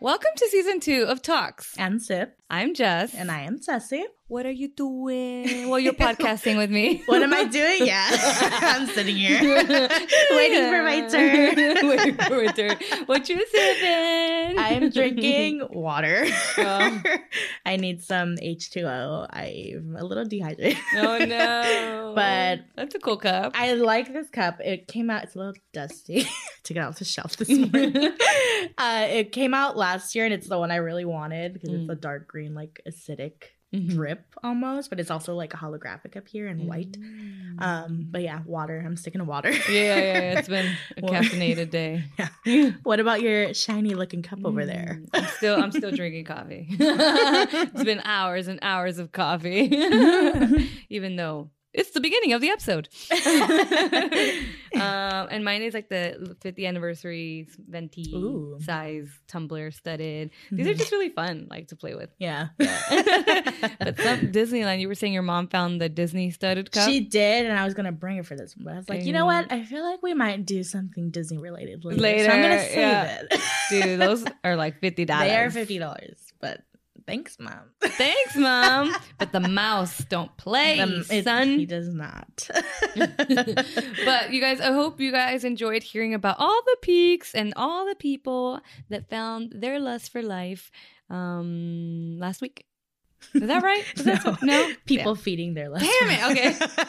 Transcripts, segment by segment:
Welcome to season two of Talks. And Sip. I'm Jess. And I am Cecy. What are you doing? Well, you're podcasting with me. What am I doing? Yeah. I'm sitting here waiting for my turn. waiting for my turn. What you sipping? I'm drinking water. Oh. I need some H2O. I'm a little dehydrated. Oh no. But that's a cool cup. I like this cup. It came out, it's a little dusty. Took it off the shelf this morning. uh, it came out last year and it's the one I really wanted because it's Mm. a dark green, like acidic Mhm. drip almost, but it's also like a holographic up here and white. Mm. Um, but yeah, water. I'm sticking to water. yeah, yeah, yeah. It's been a caffeinated day. Yeah. What about your shiny looking cup over there? Mm, I'm still I'm still drinking coffee. it's been hours and hours of coffee. Even though it's the beginning of the episode. um, and mine is like the 50th anniversary venti Ooh. size tumbler studded. These are just really fun, like to play with. yeah. but some Disneyland, you were saying your mom found the Disney studded cup. She did, and I was gonna bring it for this one, but I was like, you know what? I feel like we might do something Disney related later. so I'm gonna save yeah. it. Dude, those are like fifty dollars. they are fifty dollars, but thanks, mom. Thanks, mom. but the mouse don't play, Um, it- son. he does not. but you guys, I hope you guys enjoyed hearing about all the peaks and all the people that found their lust for life um last week. Is that right? Is that no, so- no? people feeding their lust. Damn it, okay.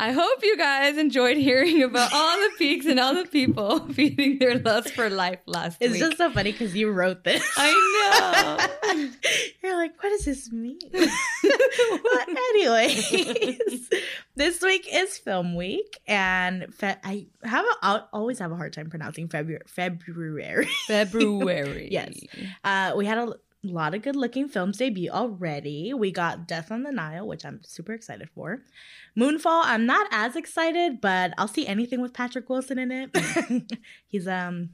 I hope you guys enjoyed hearing about all the peaks and all the people feeding their lust for life last week. It's week. just so funny because you wrote this. I know. You're like, what does this mean? but anyways, this week is film week, and fe- I have a, always have a hard time pronouncing February. February. February. Yes. Uh, we had a lot of good looking films debut already. We got Death on the Nile, which I'm super excited for. Moonfall, I'm not as excited, but I'll see anything with Patrick Wilson in it. He's um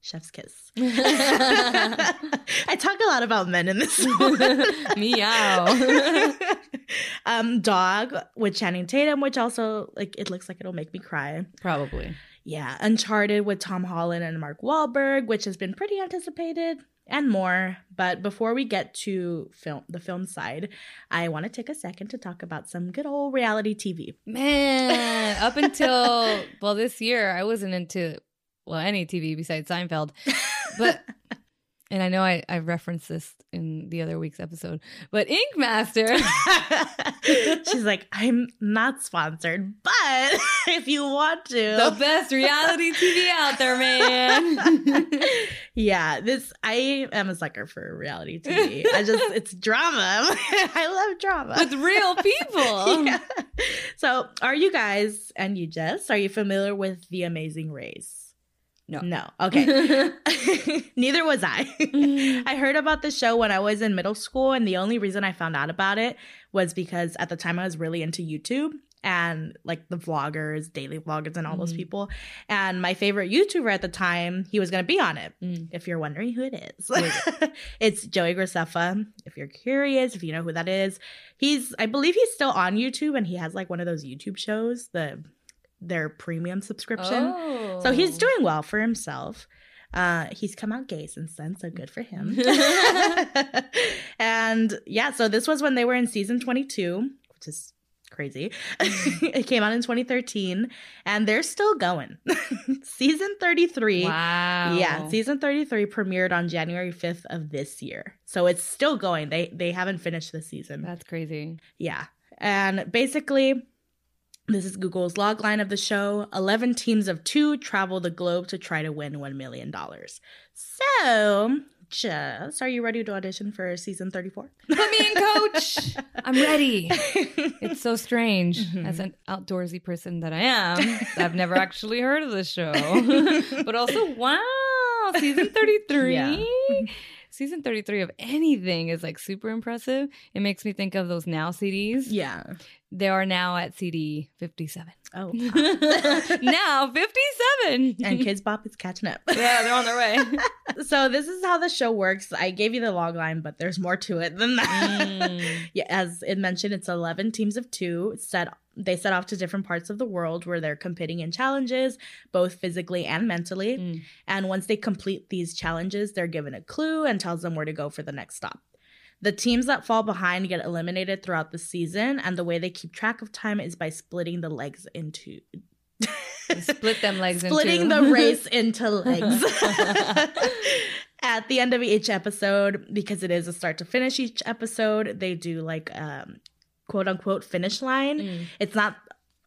chef's kiss. I talk a lot about men in this one. Meow. um, Dog with Channing Tatum, which also like it looks like it'll make me cry. Probably. Yeah, Uncharted with Tom Holland and Mark Wahlberg, which has been pretty anticipated, and more. But before we get to film, the film side, I want to take a second to talk about some good old reality TV. Man, up until well this year, I wasn't into well any TV besides Seinfeld, but and I know I I referenced this in the other week's episode, but Ink Master. She's like, I'm not sponsored, but if you want to. the best reality TV out there, man. yeah, this I am a sucker for reality TV. I just it's drama. I love drama. With real people. Yeah. So, are you guys and you, Jess, are you familiar with The Amazing Race? No. No. Okay. Neither was I. I heard about the show when I was in middle school, and the only reason I found out about it was because at the time I was really into YouTube and like the vloggers, daily vloggers, and all those Mhm. people. And my favorite YouTuber at the time, he was going to be on it. Mm. If you're wondering who it is, is it's Joey Graceffa. If you're curious, if you know who that is, he's I believe he's still on YouTube, and he has like one of those YouTube shows, the their premium subscription. Oh. So he's doing well for himself. Uh, he's come out gay since then, so good for him. and yeah, so this was when they were in season 22, which is crazy. it came out in 2013, and they're still going. season 33. Wow. Yeah, season 33 premiered on January 5th of this year. So it's still going. They they haven't finished the season. That's crazy. Yeah. And basically, this is Google's logline of the show. 11 teams of two travel the globe to try to win $1 million. So, Jess, are you ready to audition for season 34? Put me in, coach. I'm ready. It's so strange Mhm. as an outdoorsy person that I am. I've never actually heard of this show. but also, wow, season 33. Yeah. Season 33 of anything is like super impressive. It makes me think of those now CDs. yeah. They are now at CD 57. Oh. now 57. and Kidz Bop is catching up. yeah, they're on their way. so this is how the show works. I gave you the logline, but there's more to it than that. Mm. yeah, as it mentioned, it's 11 teams of two set they set off to different parts of the world where they're competing in challenges, both physically and mentally. Mm. And once they complete these challenges, they're given a clue and tells them where to go for the next stop. The teams that fall behind get eliminated throughout the season, and the way they keep track of time is by splitting the legs into Split them legs into splitting into the race into legs. At the end of each episode, because it is a start to finish each episode, they do like um quote unquote finish line. Mm. It's not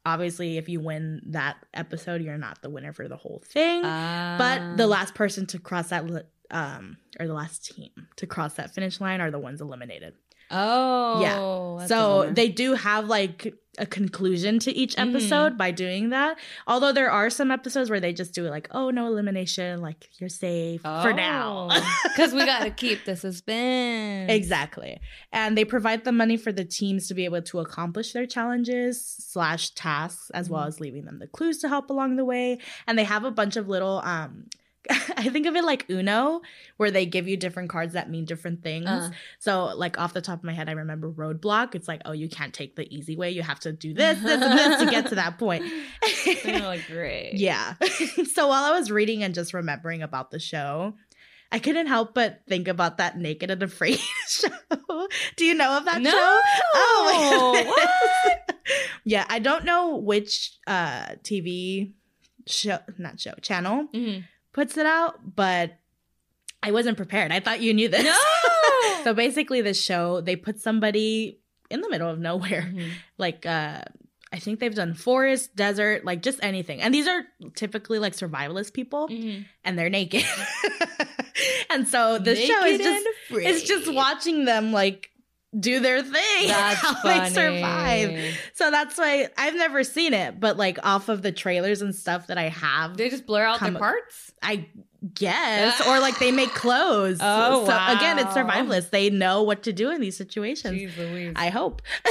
obviously if you win that episode, you're not the winner for the whole thing. but the Ah. last person to cross that um or the last team to cross that finish line are the ones eliminated. Oh, Yeah. so they do have like a conclusion to each Mhm. episode by doing that. Although there are some episodes where they just do it like, oh no elimination, like you're safe for now. because we got to keep the suspense. exactly. And they provide the money for the teams to be able to accomplish their challenges slash tasks, as well Mhm. as leaving them the clues to help along the way. And they have a bunch of little um I think of it like Uno, where they give you different cards that mean different things. Uh, So, like off the top of my head, I remember roadblock. It's like, oh, you can't take the easy way. You have to do this, this, and this to get to that point. great. yeah. so while I was reading and just remembering about the show, I couldn't help but think about that Naked and Afraid show. Do you know of that No. show? Oh What? yeah, I don't know which uh TV show, not show, channel Mhm. Puts it out, but I wasn't prepared. I thought you knew this. No. so basically this show, they put somebody in the middle of nowhere. Mhm. Like uh I think they've done forest, desert, like just anything. And these are typically like survivalist people Mhm. and they're naked. and so this show is just it's just watching them like do their thing. That's how funny. they survive. So that's why I've never seen it, but like off of the trailers and stuff that I have, They just blur out Come- their parts. I guess, or like they make clothes. Oh, so again, it's survivalist. They know what to do in these situations. I hope.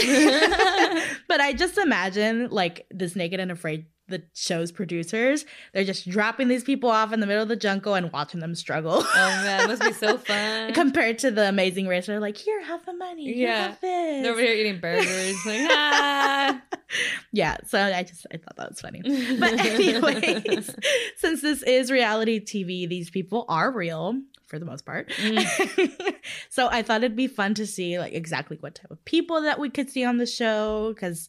but I just imagine like this Naked and Afraid, the show's producers, they're just dropping these people off in the middle of the jungle and watching them struggle. oh man, it must be so fun. Compared to the Amazing Race, they're like, here, have the money. Here, Yeah. this. They're over here eating burgers. Like, ah. yeah, so I just I thought that was funny. But anyways, since this is reality TV, these people are real for the most part. Mm. so I thought it'd be fun to see like exactly what type of people that we could see on the show because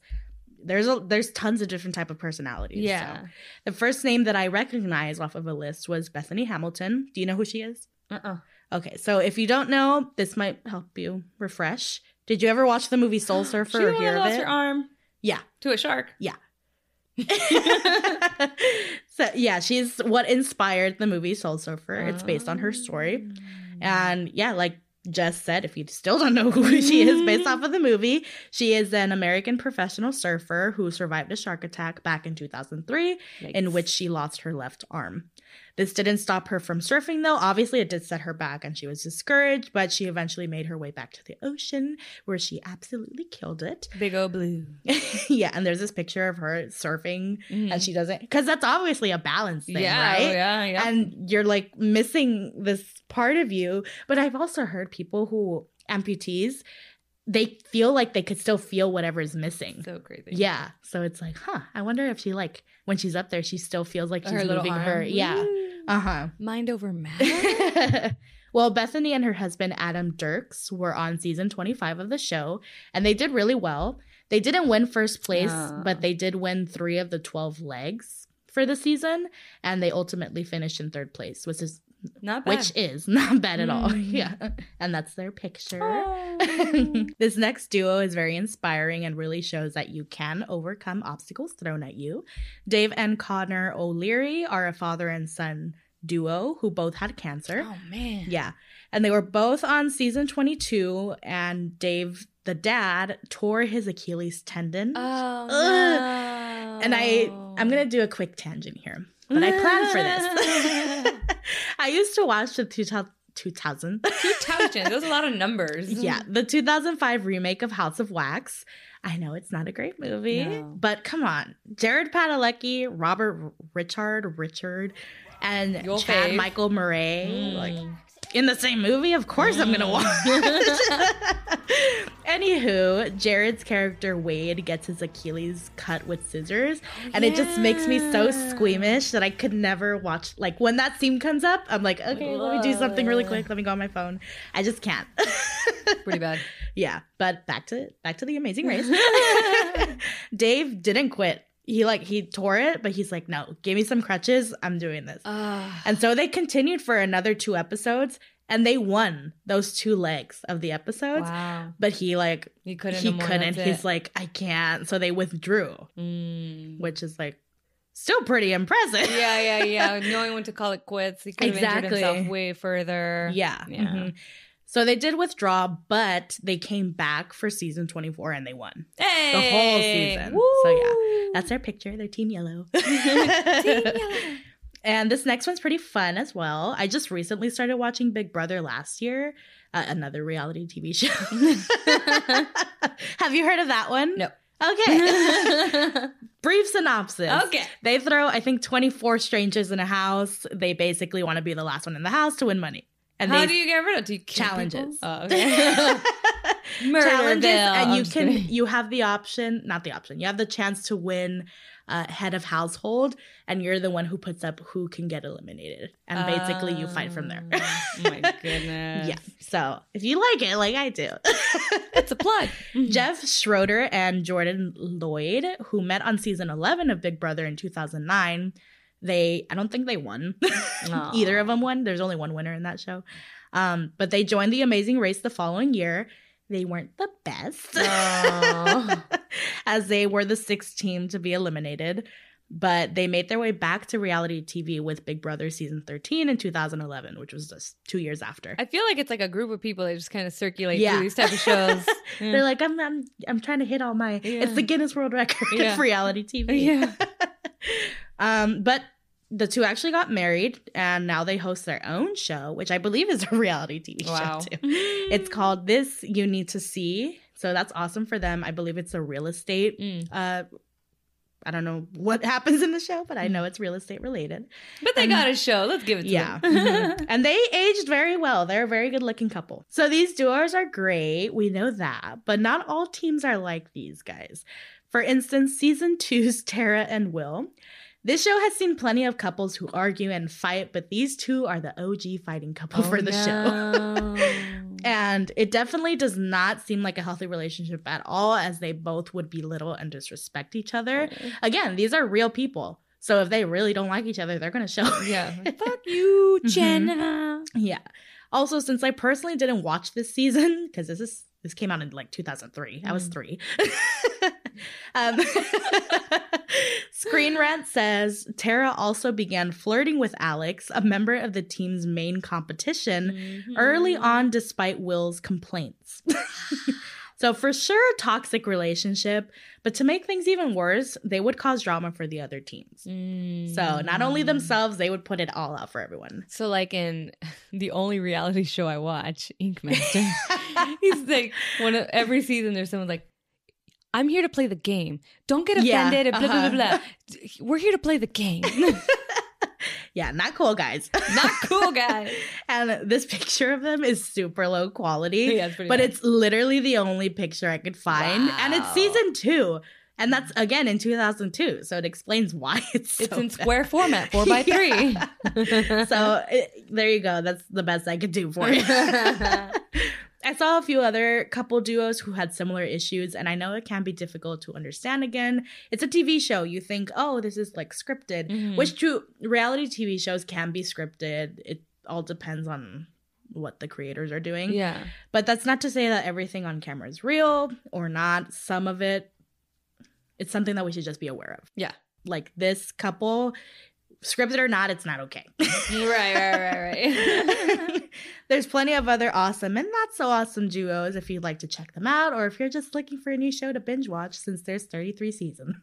there's a there's tons of different type of personalities. yeah. So the first name that I recognized off of a list was Bethany Hamilton. Do you know who she is? Uh-uh. Okay, so if you don't know, this might help you refresh. Did you ever watch the movie Soul Surfer She or hear lost her arm Yeah. to a shark. Yeah. so yeah, she's what inspired the movie Soul Surfer. It's based on her story. Mm. And yeah, like Jess said, if you still don't know who she is based off of the mm-hmm. movie, she is an American professional surfer who survived a shark attack back in 2003, in which she lost her left arm. This didn't stop her from surfing, though. Obviously, it did set her back and she was discouraged, but she eventually made her way back to the ocean where she absolutely killed it. big old blue. yeah, and there's this picture of her surfing Mhm. and she doesn't, because that's obviously a balance thing, yeah, right? yeah, yeah. and you're like missing this part of you. But I've also heard people who amputees, they feel like they could still feel whatever is missing. so crazy. yeah. So it's like, huh, I wonder if she like when she's up there, she still feels like she's her little moving arm. her. Yeah. Woo. Uh-huh. Mind over matter. well, Bethany and her husband Adam Dirks were on season 25 of the show, and they did really well. They didn't win first place, Ah. but they did win three of the 12 legs for the season, and they ultimately finished in third place, which is Not bad. which is not bad at all. Mm. Yeah. And that's their picture. Oh. this next duo is very inspiring and really shows that you can overcome obstacles thrown at you. Dave and Connor O'Leary are a father and son duo who both had cancer. oh man. Yeah. And they were both on season 22, and Dave, the dad, tore his Achilles tendon. Oh no. And I I'm going to do a quick tangent here. But I planned for this. I used to watch the 2000 2000 Two thousand. Those are a lot of numbers. Yeah, the 2005 remake of House of Wax. I know it's not a great movie, No. but come on. Jared Padalecki, Robert Richard, Richard, and Your Chad fave. Michael Murray, Mm. like in the same movie. Of course, I'm gonna Mm. watch. Anywho, Jared's character Wade gets his Achilles cut with scissors, and it just makes me so squeamish that I could never watch. Like when that scene comes up, I'm like, okay, let me do something really quick. Let me go on my phone. I just can't. Pretty bad. yeah, but back to back to the Amazing Race. Dave didn't quit. He like he tore it, but he's like, no, give me some crutches. I'm doing this. And so they continued for another two episodes, and they won those two legs of the episodes. wow. But he like You couldn't. he couldn't. He's it. like, I can't. So they withdrew, Mm. which is like still pretty impressive. Yeah, yeah, yeah. Knowing when to call it quits, he could have injured Exactly. himself way further. yeah. Yeah. mhm. So they did withdraw, but they came back for season 24 and they won. Hey! The whole season. So, yeah, That's their picture. They're Team Yellow. Team Yellow. And this next one's pretty fun as well. I just recently started watching Big Brother last year, uh, another reality TV show. Have you heard of that one? No. Okay. Brief synopsis. okay. They throw, I think, 24 strangers in a house. They basically want to be the last one in the house to win money. And How do you get rid of? Do you challenges. Oh, okay. Murder challenges and I'm you can kidding. you have the option not the option you have the chance to win uh, head of household and you're the one who puts up who can get eliminated and basically you fight from there Oh, my goodness. yeah so if you like it like i do It's a plug. jeff schroeder and jordan lloyd who met on season 11 of big brother in 2009 they i don't think they won either of them won there's only one winner in that show um, but they joined the amazing race the following year they weren't the best as they were the sixth team to be eliminated. But they made their way back to reality TV with Big Brother season 13 in 2011, which was just two years after. I feel like it's like a group of people that just kind of circulate Yeah. through these type of shows. Yeah. They're like, I'm, I'm, I'm trying to hit all my. Yeah. It's the Guinness World Record Yeah. for reality TV. Yeah. Um, but the two actually got married, and now they host their own show, which I believe is a reality TV Wow. show too. It's called This You Need to See. So that's awesome for them. I believe it's a real estate Mm. uh I don't know what happens in the show, but I know it's real estate related. But they And- got a show. Let's give it to Yeah. them. Mhm. and they aged very well. They're a very good looking couple. So these duos are great. We know that. But not all teams are like these guys. For instance, season two's Tara and Will. This show has seen plenty of couples who argue and fight, but these two are the OG fighting couple for the show. show. And it definitely does not seem like a healthy relationship at all, as they both would belittle and disrespect each other. Again, these are real people. So if they really don't like each other, they're going to show. yeah. Fuck you, Mhm. Jenna. yeah. Also, since I personally didn't watch this season, because this is this came out in like 2003. I was Mm. three. um, Screen Rant says Tara also began flirting with Alex, a member of the team's main competition, early Mm-hmm. on despite Will's complaints. so for sure a toxic relationship, but to make things even worse, they would cause drama for the other teams. So not only Mm. themselves, they would put it all out for everyone. So like in the only reality show I watch, Ink Master, he's like one of every season there's someone like I'm here to play the game. Don't get Yeah, offended. and blah, blah, uh-huh. blah, blah. We're here to play the game. yeah, not cool guys. Not cool, guys. and this picture of them is super low quality. Yeah, it's but bad. it's literally the only picture I could find. And it's season two. And that's again in 2002. So it explains why it's so It's in bad. square format, four by three. so it, there you go. That's the best I could do for you. I saw a few other couple duos who had similar issues, and I know it can be difficult to understand again. It's a TV show. You think, oh, this is like scripted, Mhm. which true reality TV shows can be scripted. It all depends on what the creators are doing. yeah. But that's not to say that everything on camera is real or not. Some of it, it's something that we should just be aware of. Yeah. Like this couple, scripted or not, it's not okay. Right, right, right, right. There's plenty of other awesome and not so awesome duos if you'd like to check them out or if you're just looking for a new show to binge watch since there's 33 seasons.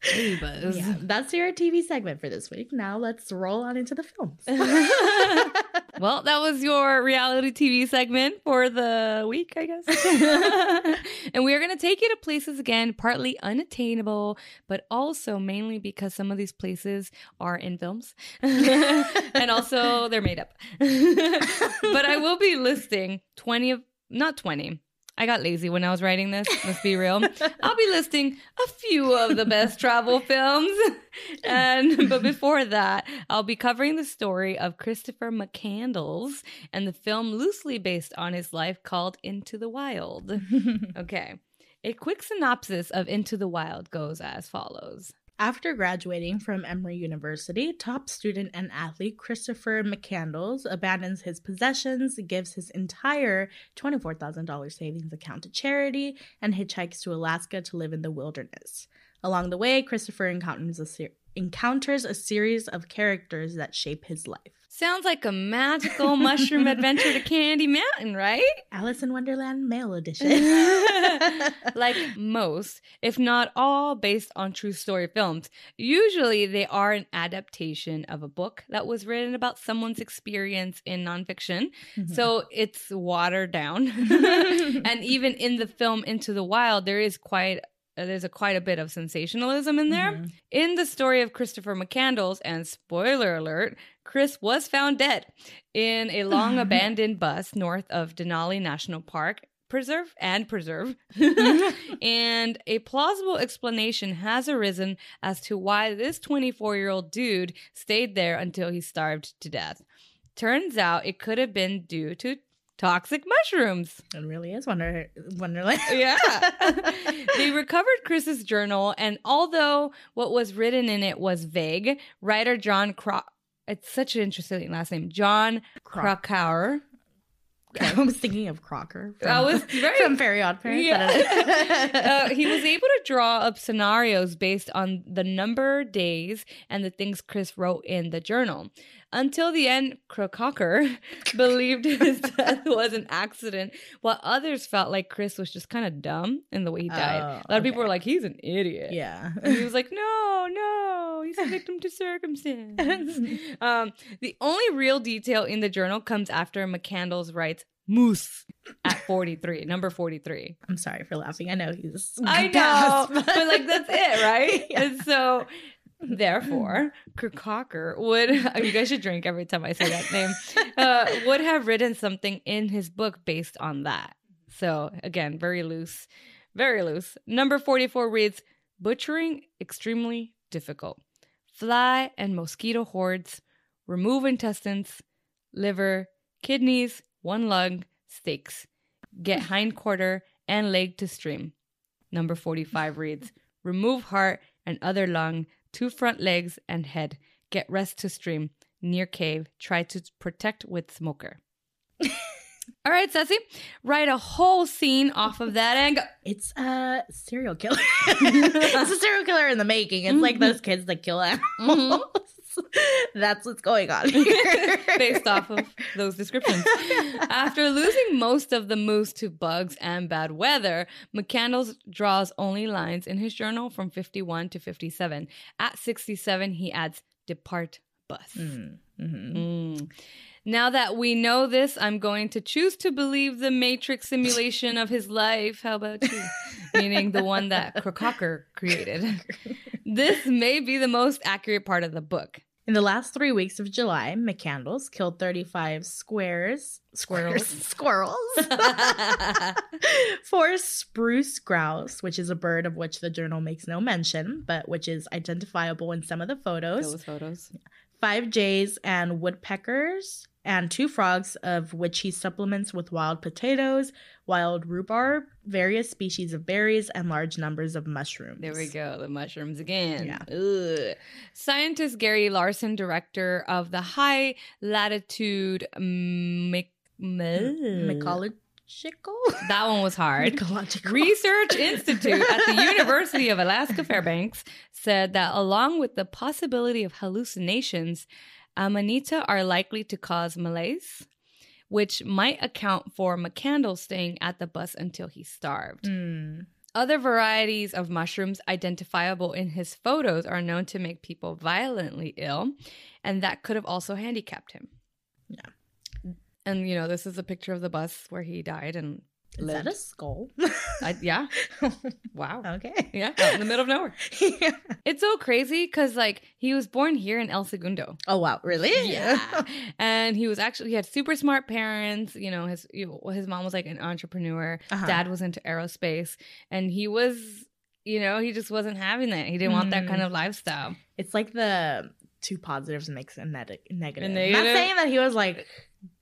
Hey, Buzz. yeah, that's your TV segment for this week. Now let's roll on into the films. well, that was your reality TV segment for the week, I guess. and we are going to take you to places again, partly unattainable, but also mainly because some of these places are in films and also they're made up. but I will be listing 20 of, not 20. I got lazy when I was writing this. Let's be real. I'll be listing a few of the best travel films, and but before that, I'll be covering the story of Christopher McCandless and the film loosely based on his life called Into the Wild. Okay. A quick synopsis of Into the Wild goes as follows. After graduating from Emory University, top student and athlete Christopher McCandless abandons his possessions, gives his entire $24,000 savings account to charity, and hitchhikes to Alaska to live in the wilderness. Along the way, Christopher encounters a, ser- encounters a series of characters that shape his life. Sounds like a magical mushroom adventure to Candy Mountain, right? Alice in Wonderland Male Edition. like most, if not all, based on true story films. Usually they are an adaptation of a book that was written about someone's experience in nonfiction. Mm-hmm. So it's watered down. and even in the film Into the Wild, there is quite there's a quite a bit of sensationalism in there. Mhm. In the story of Christopher McCandless, and spoiler alert, Chris was found dead in a long abandoned bus north of Denali National Park. Preserve and preserve. and a plausible explanation has arisen as to why this 24 year old dude stayed there until he starved to death. Turns out it could have been due to toxic mushrooms. it really is Wonder Wonderland. Yeah. they recovered Chris's journal, and although what was written in it was vague, writer John Cro it's such an interesting last name, John Croc- Krakauer. I was thinking of Crocker. From, I was right. from Fairly OddParents. Yeah. uh, he was able to draw up scenarios based on the number, days, and the things Chris wrote in the journal. Until the end, Crococker believed his death was an accident, while others felt like Chris was just kind of dumb in the way he died. Oh, a lot of people were like, he's an idiot. yeah. And he was like, no, no, he's a victim to circumstance. um, the only real detail in the journal comes after McCandless writes moose at 43, number 43. I'm sorry for laughing. I know he's. I know, gassed, but like that's it, right? Yeah. And so, therefore, Kirkcocker would, you guys should drink every time I say that name, uh, would have written something in his book based on that. So, again, very loose, very loose. Number 44 reads Butchering extremely difficult. Fly and mosquito hordes, remove intestines, liver, kidneys, one lung, steaks. Get hindquarter and leg to stream. Number 45 reads Remove heart and other lung, two front legs and head. Get rest to stream. Near cave. Try to protect with smoker. All right, Sassy, write a whole scene off of that and go. It's a serial killer. it's a serial killer in the making. It's like Mhm. those kids that kill animals. That's what's going on here. based off of those descriptions. After losing most of the moose to bugs and bad weather, McCandless draws only lines in his journal from 51 to 57. At 67, he adds depart bus. Mm, mhm. Mm. Now that we know this, I'm going to choose to believe the matrix simulation of his life. How about you? Meaning the one that Crococker created. This may be the most accurate part of the book. In the last three weeks of July, McCandless killed 35 squares, Squirrels. squirrels, four spruce grouse, which is a bird of which the journal makes no mention, but which is identifiable in some of the photos, Those photos. five jays and woodpeckers, and two frogs, of which he supplements with wild potatoes, wild rhubarb, various species of berries, and large numbers of mushrooms. There we go, the mushrooms again. Yeah. Ugh. Scientist Gary Laursen, director of the High Latitude Myc- Mycological? That one was hard. Research Institute at the University of Alaska Fairbanks said that along with the possibility of hallucinations, amanita are likely to cause malaise, which might account for McCandle staying at the bus until he starved. Mm. Other varieties of mushrooms identifiable in his photos are known to make people violently ill, and that could have also handicapped him. Yeah. And, you know, this is a picture of the bus where he died, and Is lived. that a skull? I, yeah. Wow. okay. Yeah. Out in the middle of nowhere. Yeah. It's so crazy because like he was born here in El Segundo. Oh wow, really? Yeah. and he was actually he had super smart parents. You know, his his mom was like an entrepreneur. Uh-huh. Dad was into aerospace, and he was, you know, he just wasn't having that. He didn't want that Mm. kind of lifestyle. It's like the two positives makes a neg- negative. negative? Not saying that he was like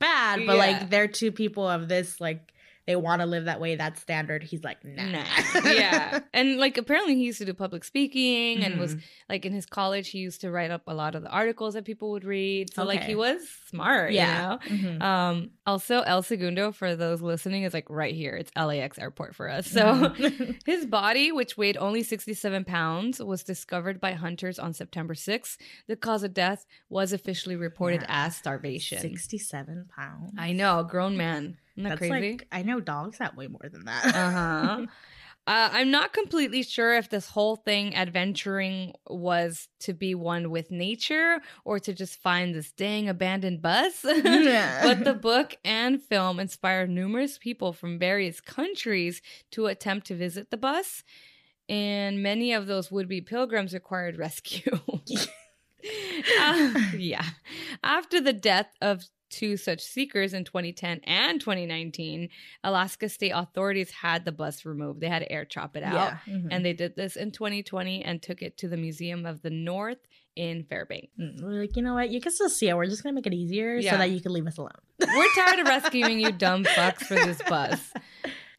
bad, but Yeah. like they're two people of this like they want to live that way. That's standard. He's like nah. Nah. yeah. And like apparently he used to do public speaking and was Mhm. like in his college he used to write up a lot of the articles that people would read. So like he was smart, yeah. you know. Mhm. Um also El Segundo for those listening is like right here. It's LAX airport for us. So Mhm. his body, which weighed only 67 pounds, was discovered by hunters on September 6th. The cause of death was officially reported Yeah. as starvation. sixty-seven pounds. I know, grown man. Isn't that That's crazy? like I know dogs that way more than that. uh-huh. Uh, I'm not completely sure if this whole thing, adventuring, was to be one with nature or to just find this dang abandoned bus. Yeah. but the book and film inspired numerous people from various countries to attempt to visit the bus. And many of those would be pilgrims required rescue. Uh, yeah. After the death of two such seekers in 2010 and 2019, Alaska state authorities had the bus removed. They had to air chop it out. yeah. Mhm. And they did this in 2020 and took it to the Museum of the North in Fairbanks. Mm, We're like, you know what? You can still see it. We're just gonna make it easier Yeah. so that you can leave us alone. We're tired of rescuing you dumb fucks for this bus.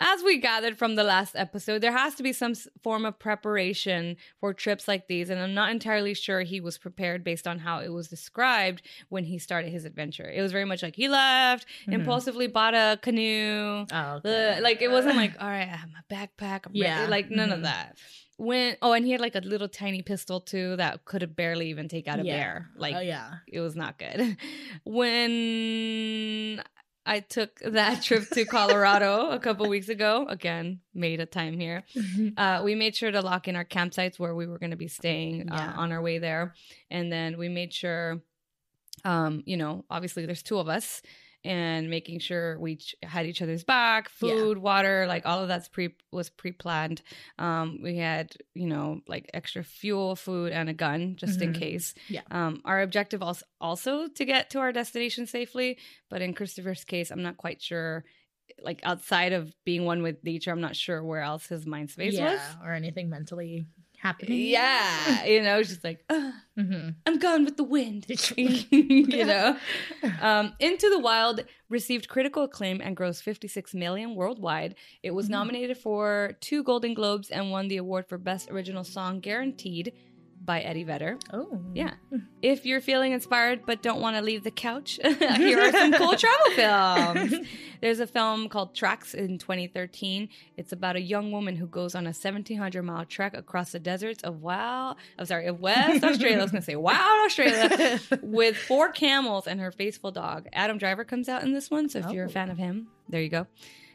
As we gathered from the last episode, there has to be some form of preparation for trips like these, and I'm not entirely sure he was prepared based on how it was described when he started his adventure. It was very much like he left, Mhm. impulsively bought a canoe. Oh, The, like it wasn't like, all right, I have my backpack. I'm Yeah. ready. Like none of Mhm. that. When oh, and he had like a little tiny pistol too that could have barely even take out a Yeah. bear. Like oh yeah. it was not good. When I took that trip to Colorado a couple weeks ago, again, made a time here. Uh, we made sure to lock in our campsites where we were going to be staying Yeah. uh, on our way there, and then we made sure, um, you know, obviously there's two of us, and making sure we ch- had each other's back, Yeah. food, water, like all of that's pre was pre planned. Um, we had you know like extra fuel, food, and a gun just in Mhm. case. Yeah. Um, our objective also also to get to our destination safely, but in Christopher's case, I'm not quite sure. Like outside of being one with nature, I'm not sure where else his mind space yeah, was. or anything mentally happening. Yeah, you know, it's just like "Ugh, hmm I'm gone with the wind. you know, um, Into the Wild received critical acclaim and grossed 56 million worldwide. It was Mhm. nominated for two Golden Globes and won the award for Best Original Song Guaranteed by Eddie Vedder. Oh. Yeah. If you're feeling inspired but don't want to leave the couch, here are some cool travel films. There's a film called Tracks in 2013. It's about a young woman who goes on a 1700 mile trek across the deserts of Wow, I'm sorry, of West Australia. I was going to say Wow, Australia, with four camels and her faithful dog. Adam Driver comes out in this one, so if you're a Oh. fan of him, there you go.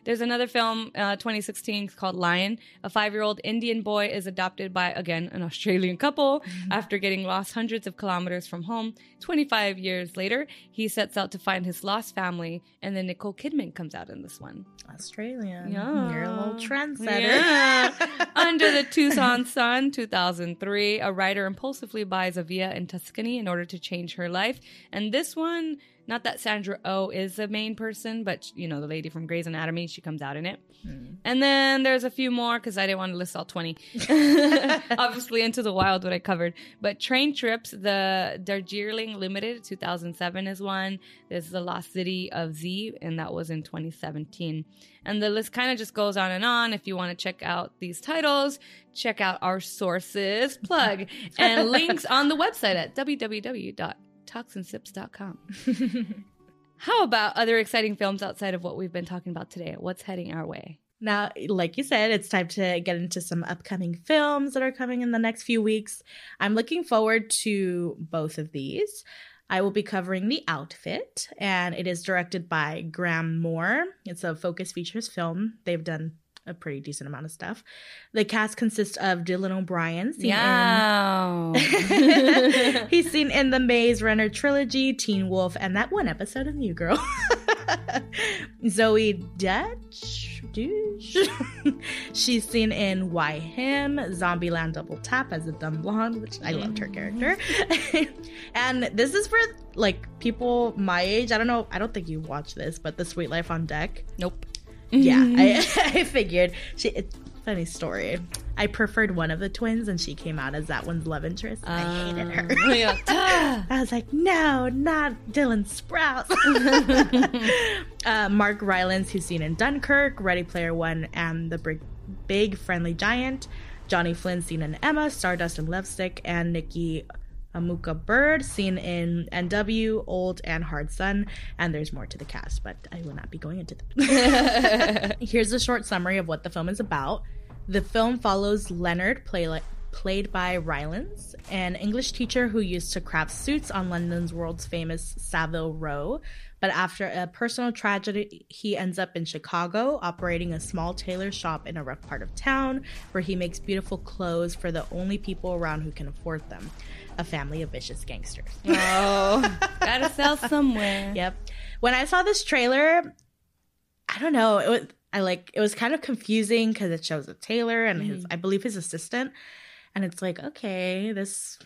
There's another film, uh, 2016, called Lion. A five year old Indian boy is adopted by, again, an Australian couple. After getting lost hundreds of kilometers from home, 25 years later, he sets out to find his lost family, and then Nicole Kidman comes out in this one. Australian. Yeah. You're a little trendsetter. Yeah. Under the Tuscan Sun, 2003, a writer impulsively buys a villa in Tuscany in order to change her life. And this one, not that Sandra Oh is the main person, but you know, the lady from Grey's Anatomy, she comes out in it. Hmm. And then there's a few more because I didn't want to list all 20. Obviously, Into the Wild, what I covered. But train trips, the Darjeeling Limited, 2007 is one. There's The Lost City of Z, and that was in 2017. And the list kind of just goes on and on. If you want to check out these titles, check out our sources, plug, and links on the website at www.talksnsips.com. How about other exciting films outside of what we've been talking about today? What's heading our way? Now, like you said, it's time to get into some upcoming films that are coming in the next few weeks. I'm looking forward to both of these. I will be covering The Outfit, and it is directed by Graham Moore. It's a Focus Features film. They've done a pretty decent amount of stuff. The cast consists of Dylan O'Brien. seen in- Yeah. He's seen in the Maze Runner trilogy, Teen Wolf, and that one episode of New Girl. Zoey Dutch, douche. She's seen in Why Him, Zombieland Double Tap as a dumb blonde, which I loved her character. and this is for like people my age. I don't know. I don't think you watch this, but The Sweet Life on Deck. Nope. Yeah, I, I figured. She. It, funny story. I preferred one of the twins, and she came out as that one's love interest. I hated her. Um, yeah. I was like, no, not Dylan Sprouse. uh, Mark Rylance, who's seen in Dunkirk, Ready Player One, and The Big, Big Friendly Giant. Johnny Flynn, seen in Emma, Stardust and Lovesick, and Nikki Amuka Bird, seen in NW, Old and Hard Sun. And there's more to the cast, but I will not be going into that. Here's a short summary of what the film is about. The film follows Leonard, play, played by Rylance, an English teacher who used to craft suits on London's world's famous Savile Row. But after a personal tragedy, he ends up in Chicago, operating a small tailor shop in a rough part of town where he makes beautiful clothes for the only people around who can afford them a family of vicious gangsters. Oh, gotta sell somewhere. Yep. When I saw this trailer, I don't know. It was I like it was kind of confusing because it shows a tailor and his mm-hmm. I believe his assistant, and it's like okay, this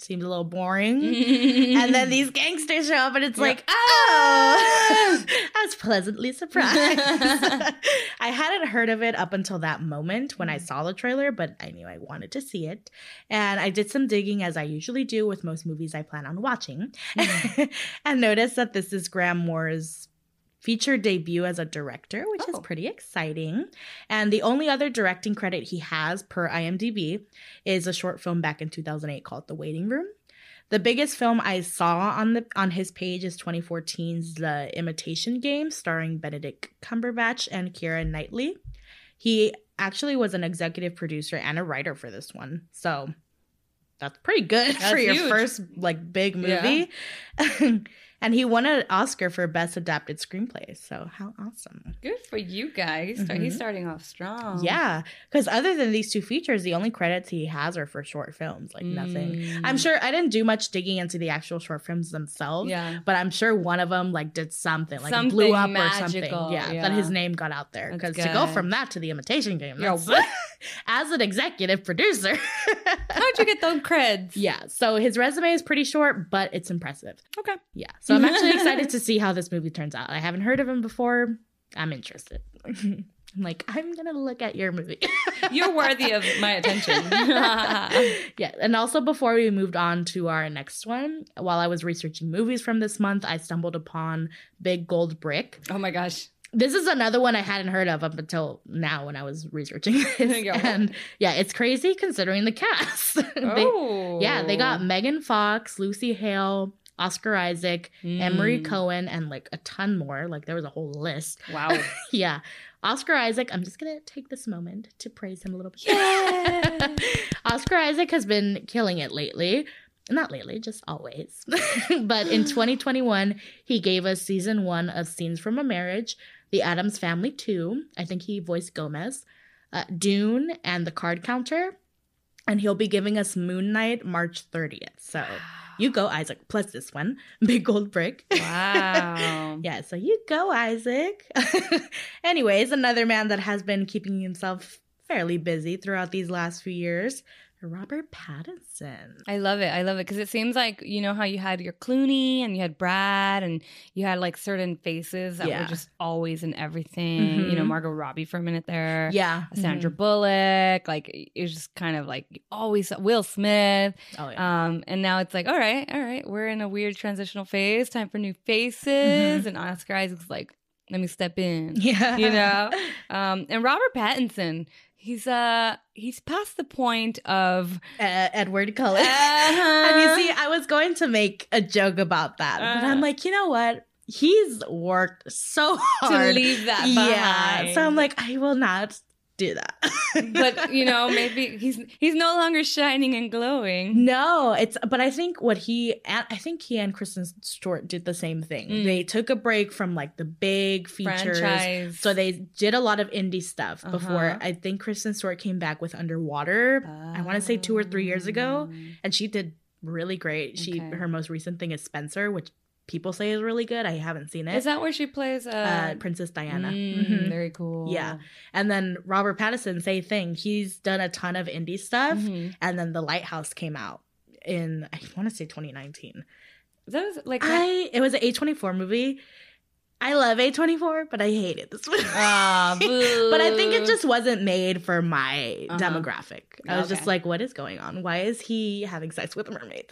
seems a little boring. and then these gangsters show up, and it's like, oh, I was pleasantly surprised. I hadn't heard of it up until that moment when I mm. saw the trailer, but I knew I wanted to see it. And I did some digging, as I usually do with most movies I plan on watching, mm. and noticed that this is Graham Moore's feature debut as a director, which Oh. is pretty exciting. And the only other directing credit he has per IMDb is a short film back in 2008 called The Waiting Room. The biggest film I saw on the on his page is 2014's The Imitation Game, starring Benedict Cumberbatch and Keira Knightley. He actually was an executive producer and a writer for this one, so that's pretty good for That's your huge. first like big Yeah. and he won an Oscar for best adapted screenplay. So how awesome! Good for you guys. He's, he's starting off strong. Yeah, because other than these two features, the only credits he has are for short films, like nothing. Mm. I'm sure I didn't do much digging into the actual short films themselves. Yeah. But I'm sure one of them like did something, like Something blew up or something. Yeah, yeah. that his name got out there. Because to go from that to the Imitation Game, Yo, as an executive producer. How'd you get those creds? yeah, so his resume is pretty short, but it's impressive. Okay. Yeah, so I'm actually excited to see how this movie turns out. I haven't heard of him before. I'm interested. I'm like, I'm gonna look at your movie. You're worthy of my attention. yeah, and also before we moved on to our next one, while I was researching movies from this month, I stumbled upon Big Gold Brick. oh my gosh. This is another one I hadn't heard of up until now when I was researching this. And yeah, it's crazy considering the cast. They- oh. yeah, they got Megan Fox, Lucy Hale, Oscar Isaac, Emery Mm. Cohen, and like a ton more. Like there was a whole list. Wow. yeah. Oscar Isaac, I'm just going to take this moment to praise him a little bit. Yeah. Oscar Isaac has been killing it lately. Not lately, just always. but in 2021, he gave us season one of Scenes from a Marriage, The Addams Family 2. I think he voiced Gomez, uh, Dune, and The Card Counter. And he'll be giving us Moon Knight March 30th. So you go, Isaac, plus this one, Big Gold Brick. Wow. Yeah, so you go, Isaac. Anyways, another man that has been keeping himself fairly busy throughout these last few years, Robert Pattinson. I love it. I love it because it seems like you know how you had your Clooney and you had Brad and you had like certain faces that Yeah. were just always in everything. You know, Mhm. Margot Robbie for a minute there. Yeah, Sandra Mhm. Bullock, like it was just kind of like always Will Smith. Oh yeah. Um, and now it's like, all right, all right, we're in a weird transitional phase, time for new faces. And Oscar Isaac's like, let me step in. yeah. you know? Um, and Robert Pattinson, he's uh he's past the point of Uh, Edward Cullen. Uh-huh. and you see, I was going to make a joke about that, but Uh. I'm like, you know what? He's worked so hard to leave that yeah. behind. So I'm like, I will not do that. but you know, maybe he's he's no longer shining and glowing. No, it's but I think what he I think he and Kristen Stewart did the same thing. Mm. They took a break from like the big features. Franchise. So they did a lot of indie stuff before Uh-huh. I think Kristen Stewart came back with Underwater I wanna say two or three years ago. and she did really great. She Okay. her most recent thing is Spencer, which people say is really good. I haven't seen it. Is that where she plays? Uh, uh, Princess Diana? mm, Mhm. Very cool. Yeah. And then Robert Pattinson, same thing. He's done a ton of indie stuff. Mhm. And then The Lighthouse came out in I want to say 2019. That was like I it was an A24 movie. I love A24, but I hate it this movie. Ah, boo. but I think it just wasn't made for my Uh-huh. demographic. I was just like, what is going on? Why is he having sex with a mermaid?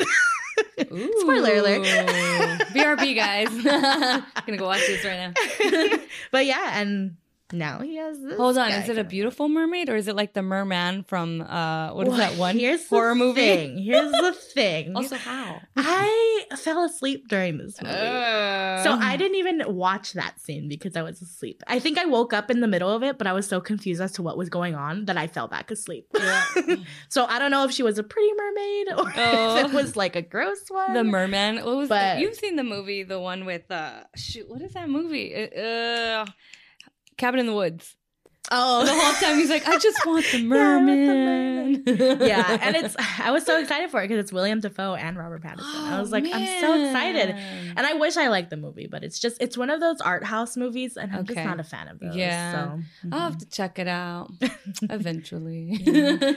Ooh. Spoiler alert. BRB guys. I'm Gonna go watch this right now. but yeah, and now he has this. Hold on, is it a beautiful mermaid or is it like the merman from uh what is that one here's horror the movie? Thing. Here's the thing. Also how? I fell asleep during this movie. Uh, So I didn't even watch that scene because I was asleep. I think I woke up in the middle of it, but I was so confused as to what was going on that I fell back asleep. so I don't know if she was a pretty mermaid or Oh. if it was like a gross one. the merman. What was But- you've seen the movie, the one with uh shoot, what is that movie? Uh, Cabin in the Woods. Oh, The whole time he's like, I just want the Yeah, the merman. yeah, and it's I was so excited for it because it's William Dafoe and Robert Pattinson. I was oh, like, I'm so excited. And I wish I liked the movie, but it's just it's one of those art house movies, and I'm Okay. just not a fan of those. Yeah. so I'll have mm-hmm. to check it out eventually.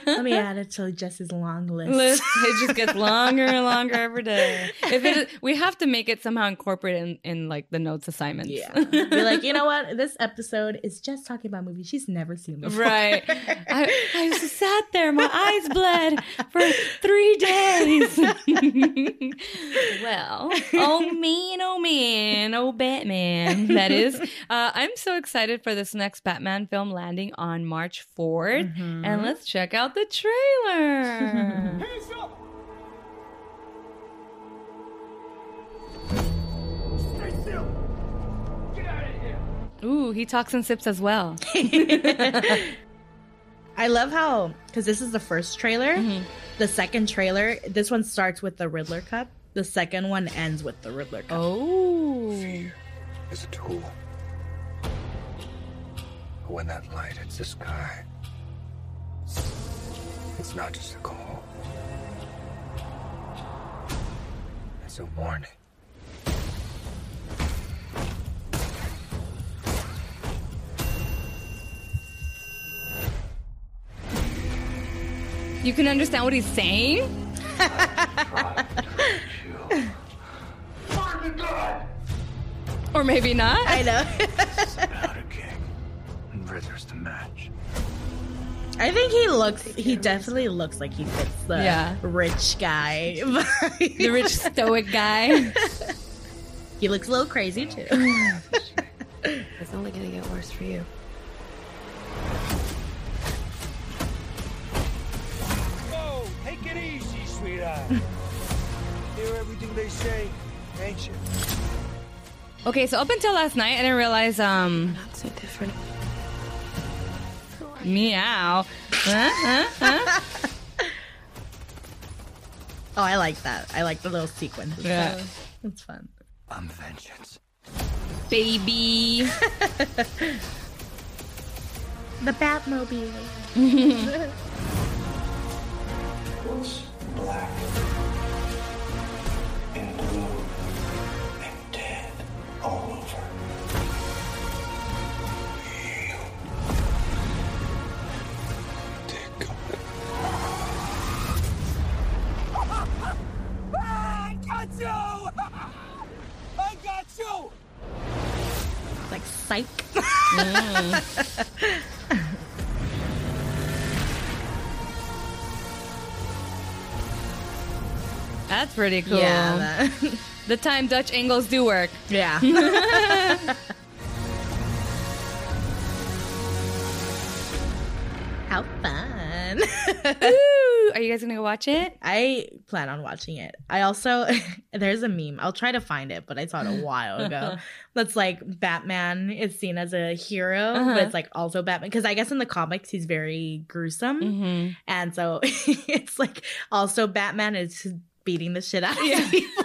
let me add it to Jess's long list. list. It just gets longer and longer every day. If it is, we have to make it somehow incorporate in, in like the notes assignments. Yeah, be like, you know what? This episode is just talking about movies she's never seen before. right. I, I just sat there, my eyes bled for three days. well, oh man, oh man, oh Batman. That is. Uh, I'm so excited for this next Batman film landing on March 4th. Mhm. And let's check out the trailer. Ooh, he talks and sips as well. I love how because this is the first trailer. Mm-hmm. The second trailer, this one starts with the Riddler cup. The second one ends with the Riddler cup. Oh. is a tool. But when that light hits the sky, it's not just a call. It's a warning. You can understand what he's saying? Try to hurt you. Fire the gun! Or maybe not? I know. Powder King. And Riddler's the match. I think he looks. He definitely looks like he fits the Yeah. rich guy. the rich stoic guy. he looks a little crazy too. It's only gonna get worse for you. Easy. Hear everything they say, ain't you? Okay, so up until last night, I didn't realize, um, Not so different. meow. Huh? Huh? Huh? oh, I like that. I like the little sequences. Yeah. it's fun. I'm vengeance. Baby. The Batmobile. What's black and blue and dead all over? You. Take I got you! I got you! Like psych. That's pretty cool. Yeah. that- The time Dutch angles do work. yeah. How fun. Ooh, are you guys gonna go watch it? I plan on watching it. I also there's a meme. I'll try to find it, but I saw it a while ago. That's like Batman is seen as a hero, Uh-huh. but it's like also Batman because I guess in the comics he's very gruesome, Mm-hmm. and so it's like also Batman is beating the shit out of Yeah. people.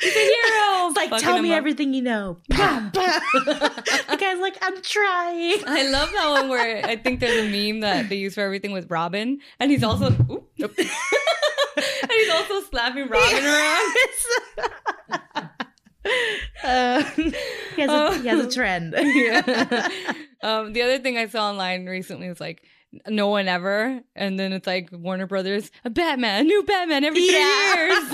He's a hero. It's like Fucking tell me up. everything you know. Pow, pow. the guy's like, I'm trying. I love that one where I think there's a meme that they use for everything with Robin, and he's also and he's also slapping Robin around. Uh, he, has a, he has a trend. Yeah. um, the other thing I saw online recently was like no one ever, and then it's like Warner Brothers, a Batman, a new Batman every three years.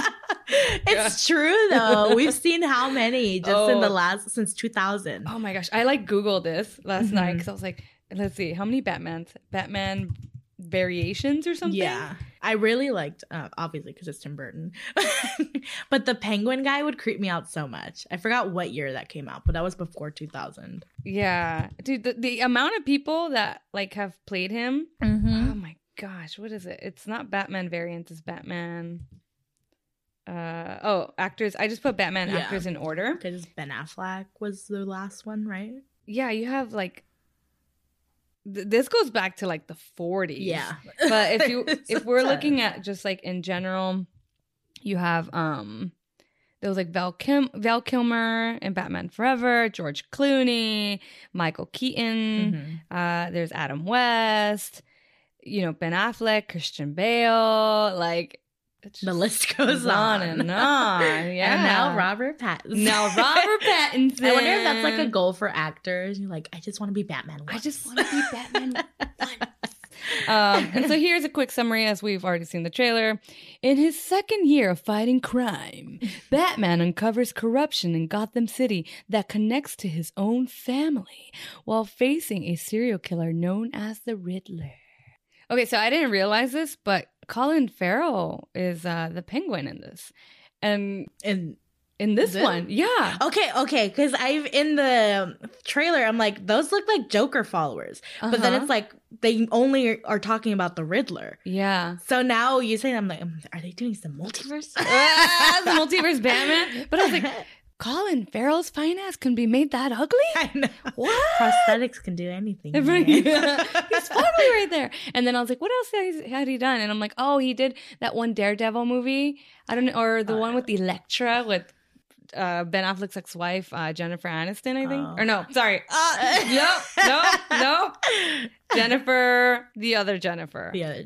it's true though. We've seen how many just in the Oh. last since 2000. Oh my gosh, I like Googled this last night Mhm. because I was like, let's see, how many Batmans? Batman variations or something? Yeah, I really liked, uh, obviously because it's Tim Burton, but the Penguin guy would creep me out so much. I forgot what year that came out, but that was before 2000. yeah, dude. The, the amount of people that like have played him. Mm-hmm. Oh my gosh, what is it? It's not Batman variants. It's Batman. Uh oh, actors. I just put Batman Yeah. actors in order. Because Ben Affleck was the last one, right? Yeah, you have like. Th- this goes back to like the 40s. Yeah, but if you if we're looking at just like in general you have um there was like Val Kim Val Kilmer in Batman Forever, George Clooney, Michael Keaton, Mhm. uh there's Adam West, you know, Ben Affleck, Christian Bale, like the list goes on on and on. Yeah. and now Robert Pattinson. Now Robert Pattinson. I wonder if that's like a goal for actors. You're like, I just want to be Batman. I just want to be Batman Um, and so here's a quick summary as we've already seen the trailer. In his second year of fighting crime, Batman uncovers corruption in Gotham City that connects to his own family while facing a serial killer known as the Riddler. Okay, so I didn't realize this, but Colin Farrell is uh, the penguin in this. And and in this Is it? one, yeah. okay, okay, because I've in the trailer, I'm like, those look like Joker followers, but then Uh-huh. it's like they only are talking about the Riddler. Yeah. So now you say, I'm like, um, are they doing some multiverse? Ah, the multiverse Batman. But I was like, Colin Farrell's fine ass can be made that ugly? I know. What? Prosthetics can do anything. Right. man. He's totally right there. And then I was like, what else has, had he done? And I'm like, oh, he did that one Daredevil movie. I don't know, or the Oh, one with Elektra with uh, Ben Affleck's ex-wife, uh, Jennifer Aniston, I think. Oh. Or no, sorry. Uh, no, no, no. Jennifer, the other Jennifer. Yeah,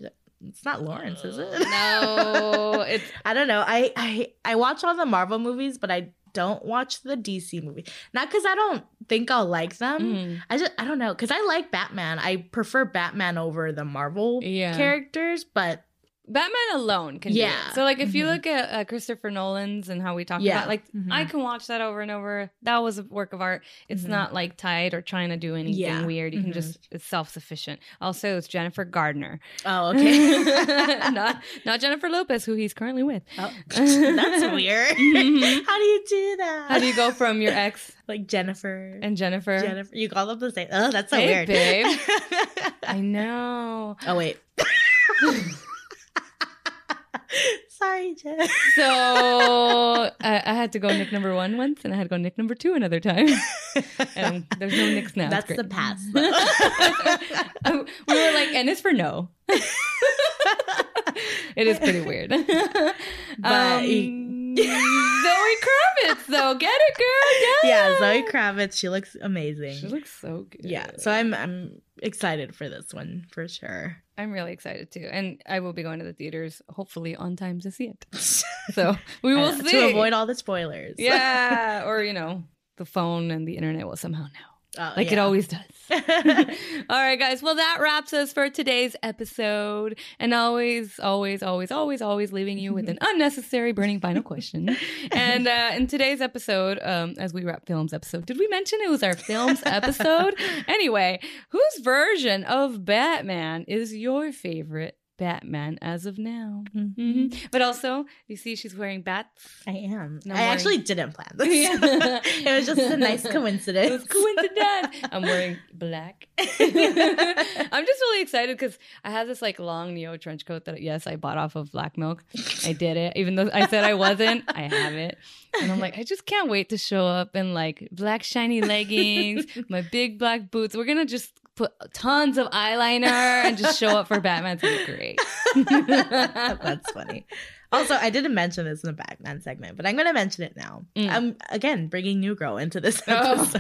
it's not Lawrence, is it? No, it's I don't know. I I I watch all the Marvel movies, but I don't watch the DC movie. Not because I don't think I'll like them. mm, I just I don't know because I like Batman. I prefer Batman over the Marvel Yeah. characters, but Batman alone can do Yeah. it. So like if you Mhm. look at uh, Christopher Nolan's and how we talk Yeah. about like Mhm. I can watch that over and over. That was a work of art. It's Mhm. not like tied or trying to do anything Yeah. weird. You can Mhm. just it's self-sufficient. Also, it's Jennifer Garner. oh okay, not not Jennifer Lopez who he's currently with. Oh, that's weird. Mhm. How do you do that? How do you go from your ex like Jennifer and Jennifer? Jennifer? You call them the same. Oh, that's so Hey, weird, babe. I know. oh wait. Sorry, Jen. So I, I had to go Nick number one once, and I had to go Nick number two another time. And there's no Nicks now. That's the past. Um, we were like, and it's for no. it is pretty weird. But um, Zoe Kravitz, though, get it, girl. yeah, Zoe Kravitz. She looks amazing. She looks so good. yeah, so I'm I'm excited for this one for sure. I'm really excited too, and I will be going to the theaters hopefully on time to see it. So we will Uh, see to avoid all the spoilers. Yeah, or you know, the phone and the internet will somehow know. Oh, like it always does. All right, guys. Well, that wraps us for today's episode. And always, always, always, always, always leaving you with an unnecessary burning final question. and uh, in today's episode, um, as we wrap films episode, did we mention it was our films episode? anyway, whose version of Batman is your favorite Batman as of now? Mhm. hmm But also, you see, she's wearing bats. I am. No I worries. actually didn't plan this. Yeah. it was just a nice coincidence. It was coincidence. I'm wearing black. I'm just really excited because I have this like long neo trench coat that yes, I bought off of Black Milk. I did it, even though I said I wasn't. I have it, and I'm like, I just can't wait to show up in like black shiny leggings, my big black boots. We're gonna just put tons of eyeliner and just show up for Batman. It's great. That's funny. Also, I didn't mention this in the Batman segment, but I'm going to mention it now. Mm. I'm again bringing New Girl into this Oh.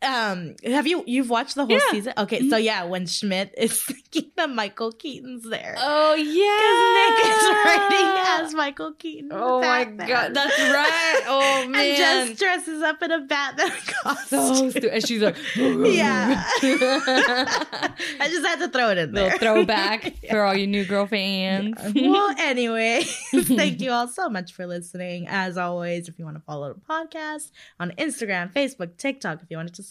Um, have you you've watched the whole Yeah. season? Okay, so yeah, when Schmidt is thinking that Michael Keaton's there. Oh yeah, Nick is writing as Michael Keaton. Oh my Batman. god, that's right. Oh man, And just dresses up in a Batman costume. so stupid. And she's like, Yeah. I just had to throw it in there. little throwback for all you new girl fans. well, anyway, thank you all so much for listening. As always, if you want to follow the podcast on Instagram, Facebook, TikTok, if you wanted to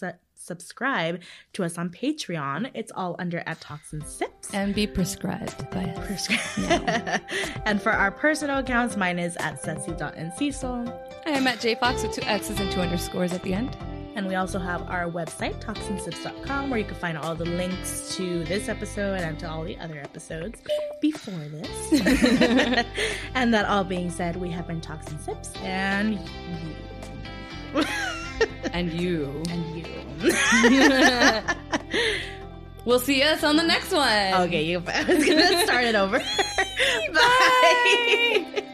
subscribe to us on Patreon, it's all under at Talks and Sips. and be prescribed by us. and for our personal accounts, mine is at cecy.encizo. I'm at jfox with two X's and two underscores at the end. And we also have our website, talksnsips.com, where you can find all the links to this episode and to all the other episodes before this. and that all being said, we have been and Sips and you. And you. and you. We'll see us on the next one. okay, you, I was going to start it over. Bye.